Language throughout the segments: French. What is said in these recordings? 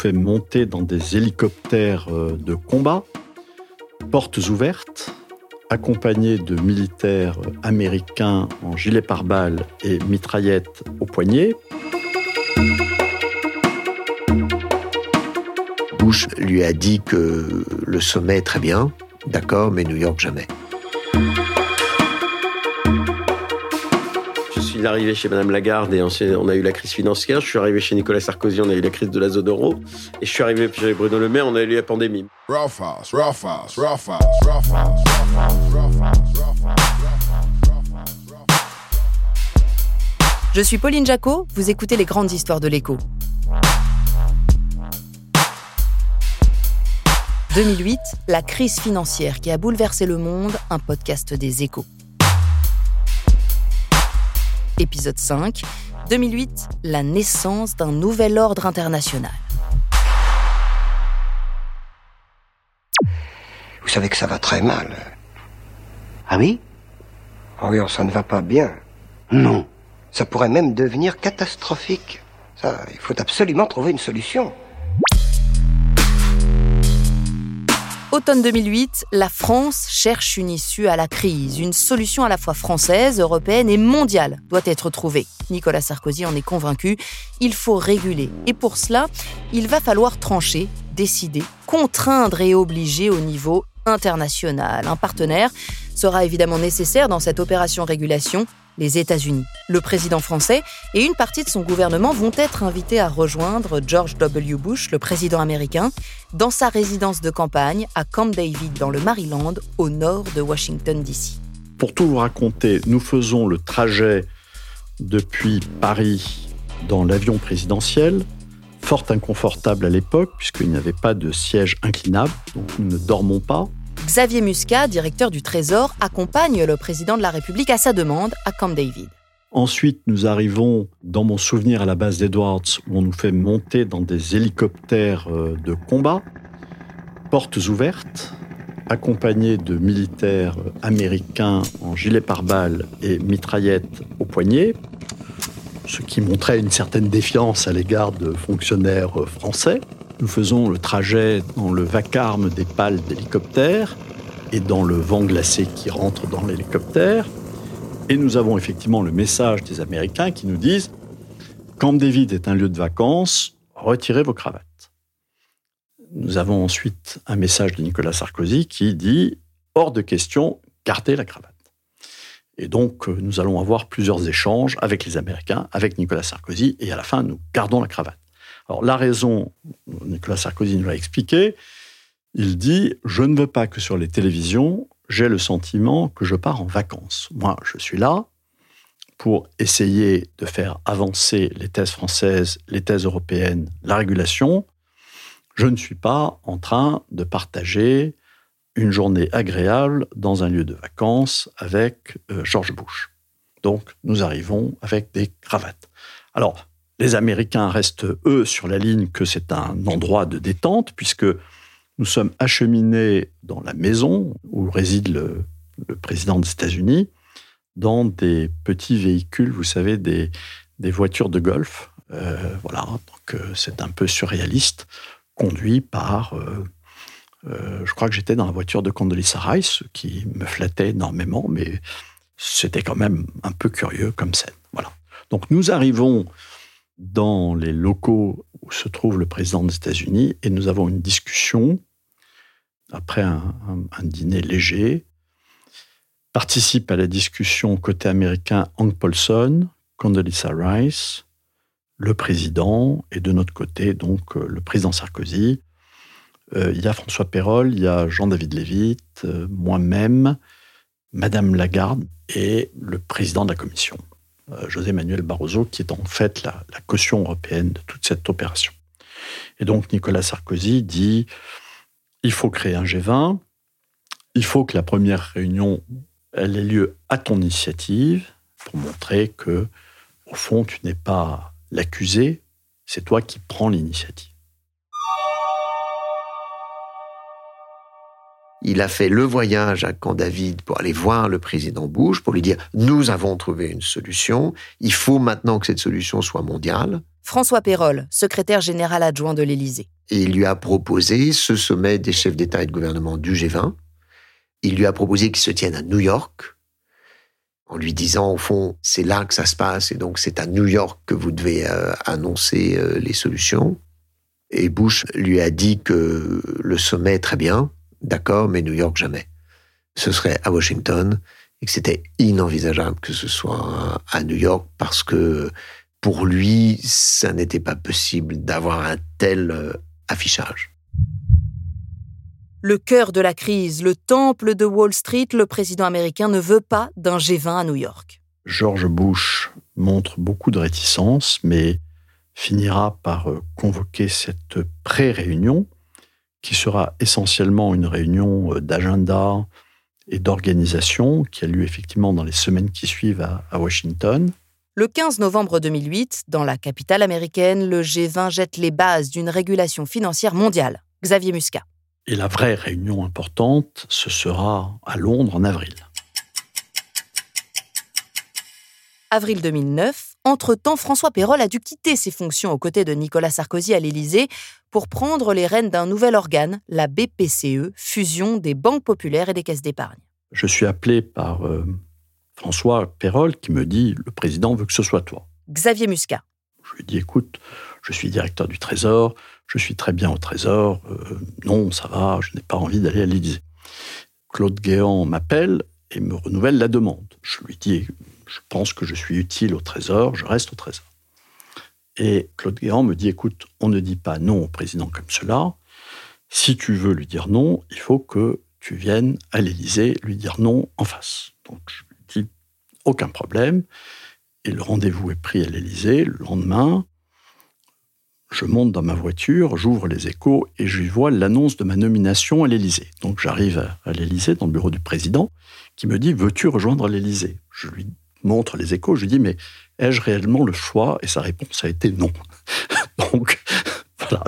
Fait dans des hélicoptères euh, de combat, portes ouvertes, accompagnés de militaires américains en gilet pare-balles et mitraillettes au poignet. Bush lui a dit que le sommet très bien, d'accord, mais New York jamais. Suis arrivé chez Madame Lagarde et on, a eu la crise financière. Je suis arrivé chez Nicolas Sarkozy, on a eu la crise de la zone euro. Et je suis arrivé chez Bruno Le Maire, on a eu la pandémie. Je suis Pauline Jacot, vous écoutez les grandes histoires de l'écho. 2008, la crise financière qui a bouleversé le monde, un podcast des échos. Épisode 5, 2008, la naissance d'un nouvel ordre international. Vous savez que ça va très mal. Ah oui? Ah oui, ça ne va pas bien. Non. Ça pourrait même devenir catastrophique. Ça, il faut absolument trouver une solution. Automne 2008, la France cherche une issue à la crise. Une solution à la fois française, européenne et mondiale doit être trouvée. Nicolas Sarkozy en est convaincu. Il faut réguler. Et pour cela, il va falloir trancher, décider, contraindre et obliger au niveau international. Un partenaire sera évidemment nécessaire dans cette opération régulation, les États-Unis. Le président français et une partie de son gouvernement vont être invités à rejoindre George W. Bush, le président américain, dans sa résidence de campagne à Camp David dans le Maryland, au nord de Washington, D.C. Pour tout vous raconter, nous faisons le trajet depuis Paris dans l'avion présidentiel, fort inconfortable à l'époque puisqu'il n'y avait pas de siège inclinable, donc nous ne dormons pas. Xavier Muscat, directeur du Trésor, accompagne le président de la République à sa demande à Camp David. Ensuite, nous arrivons, dans mon souvenir, à la base d'Edwards, où on nous fait monter dans des hélicoptères euh, de combat, portes ouvertes, accompagnés de militaires euh, américains en gilet pare-balles et mitraillettes au poignet, ce qui montrait une certaine défiance à l'égard de fonctionnaires euh, français. Nous faisons le trajet dans le vacarme des pales d'hélicoptères et dans le vent glacé qui rentre dans l'hélicoptère. Et nous avons effectivement le message des Américains qui nous disent Camp David est un lieu de vacances, retirez vos cravates. Nous avons ensuite un message de Nicolas Sarkozy qui dit Hors de question, gardez la cravate. Et donc, euh, nous allons avoir plusieurs échanges avec les Américains, avec Nicolas Sarkozy, et à la fin, nous gardons la cravate. Alors, la raison, Nicolas Sarkozy nous l'a expliqué, il dit Je ne veux pas que sur les télévisions, j'ai le sentiment que je pars en vacances. Moi, je suis là pour essayer de faire avancer les thèses françaises, les thèses européennes, la régulation. Je ne suis pas en train de partager une journée agréable dans un lieu de vacances avec euh, George Bush. Donc, nous arrivons avec des cravates. Alors, les Américains restent, eux, sur la ligne que c'est un endroit de détente, puisque nous sommes acheminés dans la maison où réside le, président des États-Unis, dans des petits véhicules, vous savez, des, des voitures de golf. Euh, voilà, donc euh, c'est un peu surréaliste, conduit par. Euh, je crois que j'étais dans la voiture de Condoleezza Rice, ce qui me flattait énormément, mais c'était quand même un peu curieux comme scène. Voilà. Donc nous arrivons dans les locaux où se trouve le président des États-Unis et nous avons une discussion après un, un- dîner léger. Participe à la discussion côté américain Hank Paulson, Condoleezza Rice, le président et de notre côté donc euh, le président Sarkozy, il y a François Perrol, il y a Jean-David Lévite, euh, moi-même, Madame Lagarde et le président de la commission, euh, José Manuel Barroso, qui est en fait la, caution européenne de toute cette opération. Et donc Nicolas Sarkozy dit il faut créer un G20, il faut que la première réunion ait lieu à ton initiative pour montrer que au fond tu n'es pas l'accusé, c'est toi qui prends l'initiative. Il a fait le voyage à Camp David pour aller voir le président Bush, pour lui dire Nous avons trouvé une solution, il faut maintenant que cette solution soit mondiale. François Pérol, secrétaire général adjoint de l'Élysée. Et il lui a proposé ce sommet des chefs d'État et de gouvernement du G20. Il lui a proposé qu'il se tienne à New York, en lui disant, au fond, c'est là que ça se passe, et donc c'est à New York que vous devez euh, annoncer euh, les solutions. Et Bush lui a dit que le sommet, très bien, d'accord, mais New York jamais. Ce serait à Washington et que c'était inenvisageable que ce soit à New York parce que pour lui, ça n'était pas possible d'avoir un tel euh, affichage. Le cœur de la crise, le temple de Wall Street, le président américain ne veut pas d'un G20 à New York. George Bush montre beaucoup de réticence, mais finira par euh, convoquer cette pré-réunion qui sera essentiellement une réunion euh, d'agenda et d'organisation qui a lieu effectivement dans les semaines qui suivent à, Washington. Le 15 novembre 2008, dans la capitale américaine, le G20 jette les bases d'une régulation financière mondiale. Xavier Muscat. Et la vraie réunion importante, ce sera à Londres en avril. Avril 2009, entre-temps, François Pérol a dû quitter ses fonctions aux côtés de Nicolas Sarkozy à l'Élysée pour prendre les rênes d'un nouvel organe, la BPCE, fusion des banques populaires et des caisses d'épargne. Je suis appelé par euh, François Pérol qui me dit Le président veut que ce soit toi. Xavier Muscat. Je lui dis Écoute, je suis directeur du Trésor, je suis très bien au Trésor, euh, non, ça va, je n'ai pas envie d'aller à l'Élysée. Claude Guéant m'appelle et me renouvelle la demande. Je lui dis Je pense que je suis utile au Trésor, je reste au Trésor. Et Claude Guéant me dit, écoute, on ne dit pas non au président comme cela. Si tu veux lui dire non, il faut que tu viennes à l'Élysée lui dire non en face. Donc je lui dis, aucun problème. Et le rendez-vous est pris à l'Élysée. Le lendemain, je monte dans ma voiture, j'ouvre les échos et je vois l'annonce de ma nomination à l'Élysée. Donc j'arrive à l'Élysée, dans le bureau du président, qui me dit Veux-tu rejoindre l'Élysée? Je lui montre les échos, je lui dis Mais ai-je réellement le choix? Et sa réponse a été non. Donc, voilà,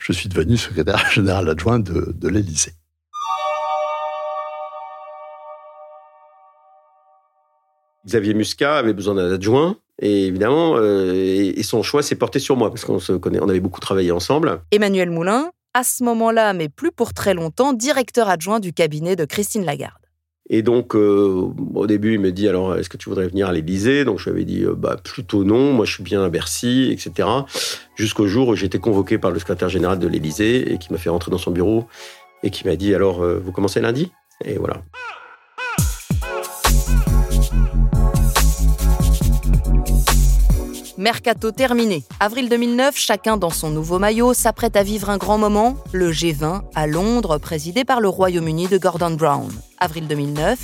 je, suis devenu secrétaire général adjoint de, de l'Élysée. Xavier Muscat avait besoin d'un adjoint. Et évidemment, euh, et son choix s'est porté sur moi, parce qu'on se connaît, on avait beaucoup travaillé ensemble. Emmanuel Moulin, à ce moment-là, mais plus pour très longtemps, directeur adjoint du cabinet de Christine Lagarde. Et donc, euh, au début, il me dit alors, est-ce que tu voudrais venir à l'Élysée? Donc, je lui avais dit euh, bah, plutôt non, moi je suis bien à Bercy, etc. Jusqu'au jour où j'ai été convoqué par le secrétaire général de l'Élysée et qui m'a fait rentrer dans son bureau et qui m'a dit alors, euh, vous commencez lundi? Et voilà. Mercato terminé. Avril 2009, chacun dans son nouveau maillot s'apprête à vivre un grand moment, le G20 à Londres, présidé par le Royaume-Uni de Gordon Brown. Avril 2009,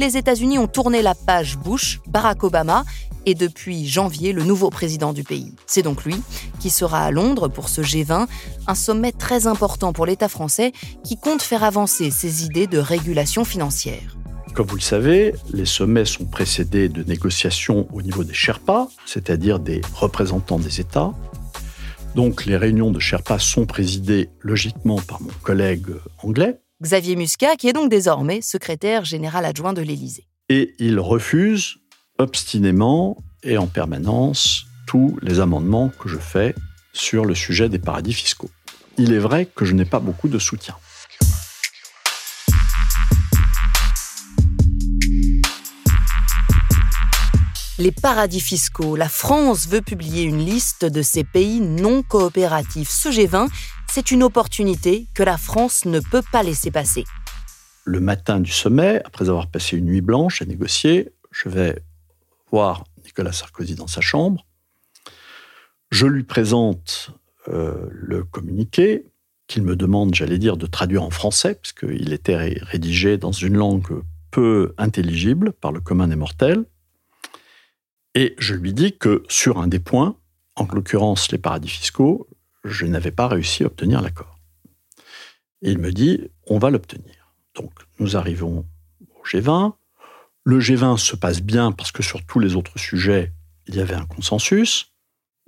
les États-Unis ont tourné la page Bush, Barack Obama et depuis janvier le nouveau président du pays. C'est donc lui qui sera à Londres pour ce G20, un sommet très important pour l'État français qui compte faire avancer ses idées de régulation financière. Comme vous le savez, les sommets sont précédés de négociations au niveau des Sherpas, c'est-à-dire des représentants des États. Donc les réunions de Sherpas sont présidées logiquement par mon collègue anglais. Xavier Muscat, qui est donc désormais secrétaire général adjoint de l'Élysée. Et il refuse obstinément et en permanence tous les amendements que je fais sur le sujet des paradis fiscaux. Il est vrai que je n'ai pas beaucoup de soutien. Les paradis fiscaux. La France veut publier une liste de ces pays non coopératifs. Ce G20, c'est une opportunité que la France ne peut pas laisser passer. Le matin du sommet, après avoir passé une nuit blanche à négocier, je vais voir Nicolas Sarkozy dans sa chambre. Je lui présente euh, le communiqué qu'il me demande, j'allais dire, de traduire en français, puisqu'il était rédigé dans une langue peu intelligible par le commun des mortels. Et je lui dis que sur un des points, en l'occurrence les paradis fiscaux, je n'avais pas réussi à obtenir l'accord. Il me dit, on va l'obtenir. Donc nous arrivons au G20. Le G20 se passe bien parce que sur tous les autres sujets, il y avait un consensus.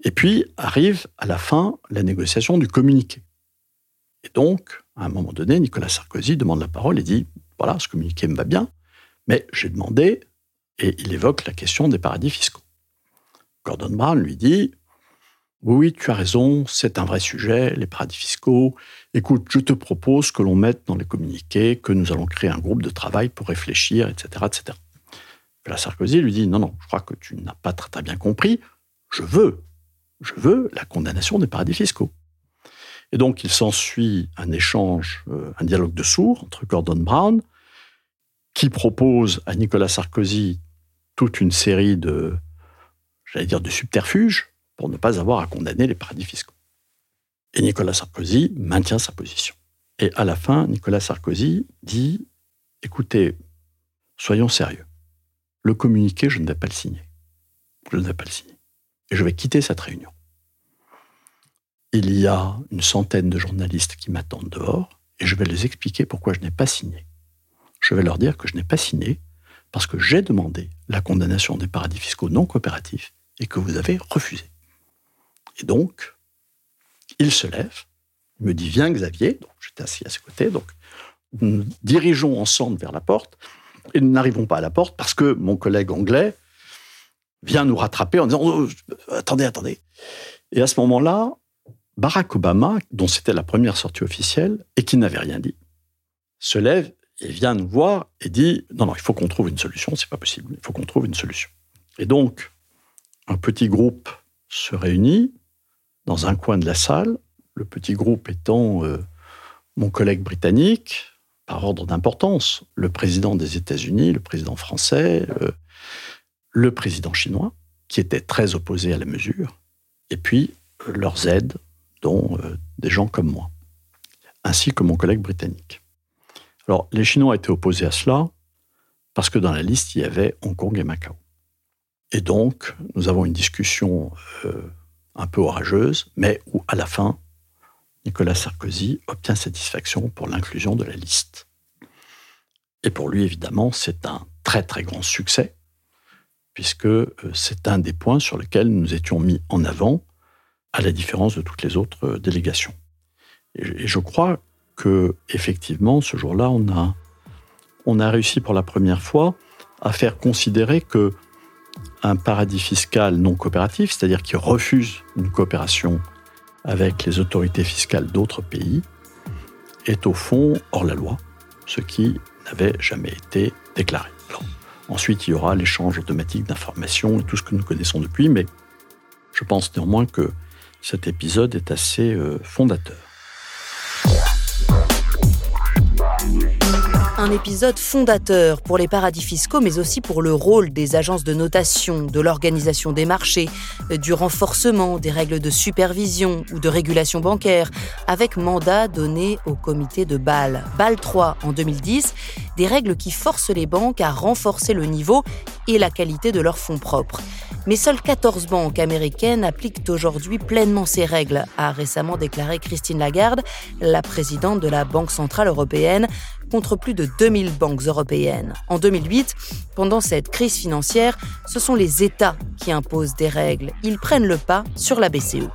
Et puis arrive à la fin la négociation du communiqué. Et donc, à un moment donné, Nicolas Sarkozy demande la parole et dit, voilà, ce communiqué me va bien, mais j'ai demandé, et il évoque la question des paradis fiscaux. Gordon Brown lui dit, oui, oui, tu as raison, c'est un vrai sujet, les paradis fiscaux. Écoute, je te propose que l'on mette dans les communiqués que nous allons créer un groupe de travail pour réfléchir, etc. etc. la Sarkozy lui dit, non, non, je crois que tu n'as pas très, très bien compris, je veux, je veux la condamnation des paradis fiscaux. Et donc, il s'ensuit un échange, euh, un dialogue de sourds entre Gordon Brown, qui propose à Nicolas Sarkozy toute une série de, subterfuges pour ne pas avoir à condamner les paradis fiscaux. Et Nicolas Sarkozy maintient sa position. Et à la fin, Nicolas Sarkozy dit, écoutez, soyons sérieux. Le communiqué, je ne vais pas le signer. Je ne vais pas le signer. Et je vais quitter cette réunion il y a une centaine de journalistes qui m'attendent dehors et je vais les expliquer pourquoi je n'ai pas signé. Je vais leur dire que je n'ai pas signé parce que j'ai demandé la condamnation des paradis fiscaux non coopératifs et que vous avez refusé. Et donc, il se lève, il me dit Viens, Xavier. J'étais assis à ses côtés. Donc, nous dirigeons ensemble vers la porte et nous n'arrivons pas à la porte parce que mon collègue anglais vient nous rattraper en disant oh, Attendez, attendez. Et à ce moment-là, Barack Obama, dont c'était la première sortie officielle et qui n'avait rien dit, se lève et vient nous voir et dit non non il faut qu'on trouve une solution c'est pas possible il faut qu'on trouve une solution et donc un petit groupe se réunit dans un coin de la salle le petit groupe étant euh, mon collègue britannique par ordre d'importance le président des États-Unis le président français euh, le président chinois qui était très opposé à la mesure et puis euh, leurs aides dont des gens comme moi, ainsi que mon collègue britannique. Alors, les Chinois étaient opposés à cela parce que dans la liste, il y avait Hong Kong et Macao. Et donc, nous avons une discussion euh, un peu orageuse, mais où, à la fin, Nicolas Sarkozy obtient satisfaction pour l'inclusion de la liste. Et pour lui, évidemment, c'est un très très grand succès, puisque euh, c'est un des points sur lesquels nous étions mis en avant à la différence de toutes les autres euh, délégations. Et je crois que effectivement, ce jour-là, on a, réussi pour la première fois à faire considérer que un paradis fiscal non coopératif, c'est-à-dire qui refuse une coopération avec les autorités fiscales d'autres pays, est au fond hors la loi, ce qui n'avait jamais été déclaré. ensuite, il y aura l'échange automatique d'informations et tout ce que nous connaissons depuis, mais je pense néanmoins que cet épisode est assez euh, fondateur. Un épisode fondateur pour les paradis fiscaux, mais aussi pour le rôle des agences de notation, de l'organisation des marchés, euh, du renforcement des règles de supervision ou de régulation bancaire, avec mandat donné au comité de Bâle. Bâle 3 en 2010, des règles qui forcent les banques à renforcer le niveau et la qualité de leurs fonds propres. Mais seules 14 banques américaines appliquent aujourd'hui pleinement ces règles, a récemment déclaré Christine Lagarde, la présidente de la Banque Centrale Européenne, contre plus de 2000 banques européennes. En 2008, pendant cette crise financière, ce sont les États qui imposent des règles. Ils prennent le pas sur la BCE.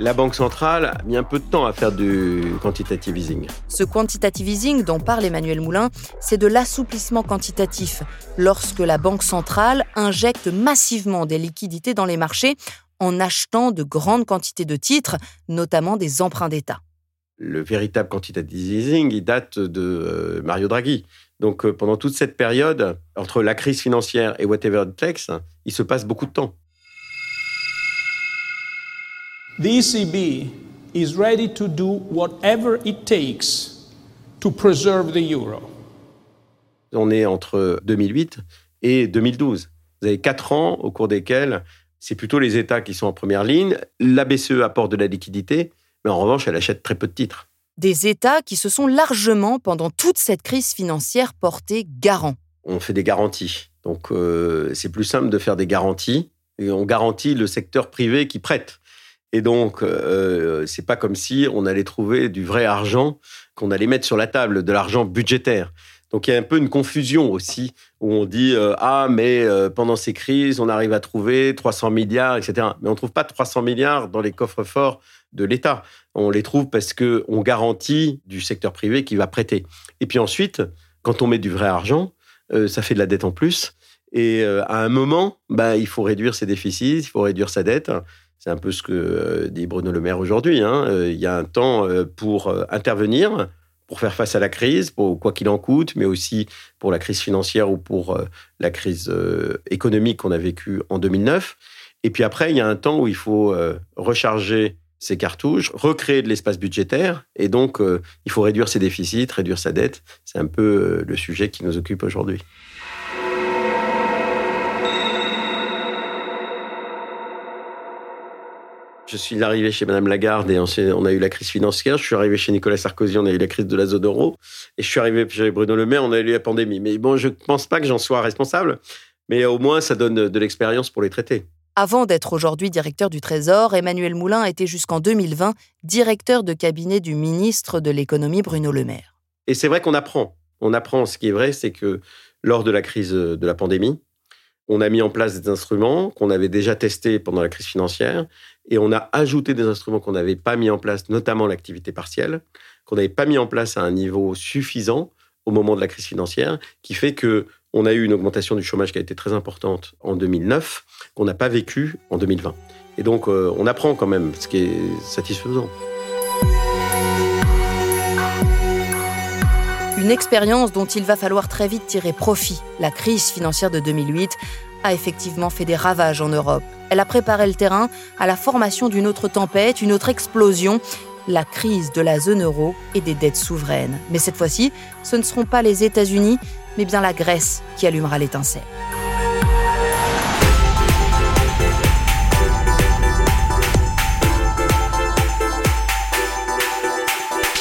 La Banque centrale a mis un peu de temps à faire du quantitative easing. Ce quantitative easing dont parle Emmanuel Moulin, c'est de l'assouplissement quantitatif, lorsque la Banque centrale injecte massivement des liquidités dans les marchés en achetant de grandes quantités de titres, notamment des emprunts d'État. Le véritable quantitative easing, il date de euh, Mario Draghi. Donc euh, pendant toute cette période, entre la crise financière et whatever it takes, il se passe beaucoup de temps. The ECB is ready to do whatever it takes to preserve the euro. On est entre 2008 et 2012. Vous avez quatre ans au cours desquels c'est plutôt les États qui sont en première ligne. La BCE apporte de la liquidité, mais en revanche, elle achète très peu de titres. des États qui se sont largement, pendant toute cette crise financière, portés garants. On fait des garanties. Donc euh, c'est plus simple de faire des garanties. Et on garantit le secteur privé qui prête. Et donc, euh, c'est pas comme si on allait trouver du vrai argent qu'on allait mettre sur la table, de l'argent budgétaire. Donc il y a un peu une confusion aussi où on dit euh, ah mais euh, pendant ces crises on arrive à trouver 300 milliards etc. Mais on trouve pas 300 milliards dans les coffres forts de l'État. On les trouve parce que on garantit du secteur privé qui va prêter. Et puis ensuite quand on met du vrai argent, euh, ça fait de la dette en plus. Et à un moment, bah, il faut réduire ses déficits, il faut réduire sa dette. C'est un peu ce que dit Bruno Le Maire aujourd'hui. Hein. Il y a un temps pour intervenir, pour faire face à la crise, pour quoi qu'il en coûte, mais aussi pour la crise financière ou pour euh, la crise euh, économique qu'on a vécue en 2009. Et puis après, il y a un temps où il faut euh, recharger ses cartouches, recréer de l'espace budgétaire, et donc il faut réduire ses déficits, réduire sa dette. C'est un peu le sujet qui nous occupe aujourd'hui. Je suis arrivé chez Madame Lagarde et on, a eu la crise financière. Je suis arrivé chez Nicolas Sarkozy, on a eu la crise de la zone euro. Et je suis arrivé chez Bruno Le Maire, on a eu la pandémie. Mais bon, je ne pense pas que j'en sois responsable. Mais au moins, ça donne de l'expérience pour les traiter. Avant d'être aujourd'hui directeur du Trésor, Emmanuel Moulin était jusqu'en 2020 directeur de cabinet du ministre de l'économie Bruno Le Maire. Et c'est vrai qu'on apprend. On apprend. Ce qui est vrai, c'est que lors de la crise de la pandémie, on a mis en place des instruments qu'on avait déjà testés pendant la crise financière et on a ajouté des instruments qu'on n'avait pas mis en place, notamment l'activité partielle, qu'on n'avait pas mis en place à un niveau suffisant au moment de la crise financière, qui fait que on a eu une augmentation du chômage qui a été très importante en 2009, qu'on n'a pas vécu en 2020. Et donc, euh, on apprend quand même, ce qui est satisfaisant. Une expérience dont il va falloir très vite tirer profit. La crise financière de 2008 a effectivement fait des ravages en Europe. Elle a préparé le terrain à la formation d'une autre tempête, une autre explosion, la crise de la zone euro et des dettes souveraines. Mais cette fois-ci, ce ne seront pas les États-Unis, mais bien la Grèce qui allumera l'étincelle.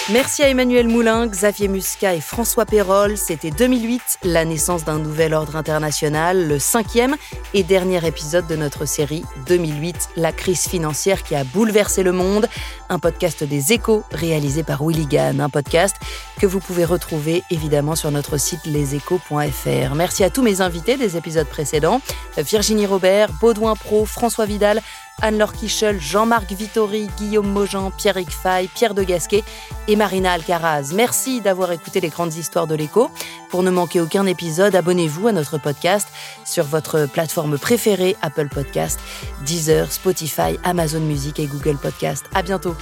Merci à Emmanuel Moulin, Xavier Muscat et François Perrol. C'était 2008, la naissance d'un nouvel ordre international, le cinquième et dernier épisode de notre série 2008, la crise financière qui a bouleversé le monde. Un podcast des échos réalisé par Willy Gann, un podcast que vous pouvez retrouver évidemment sur notre site leséchos.fr. Merci à tous mes invités des épisodes précédents, Virginie Robert, Baudouin Pro, François Vidal, Anne-Laure Kichel, Jean-Marc Vittori, Guillaume Mojan, Pierre-Yves Fay, Pierre de Gasquet et Marina Alcaraz. Merci d'avoir écouté les grandes histoires de l'écho. Pour ne manquer aucun épisode, abonnez-vous à notre podcast sur votre plateforme préférée, Apple Podcast, Deezer, Spotify, Amazon Music et Google Podcast. À bientôt.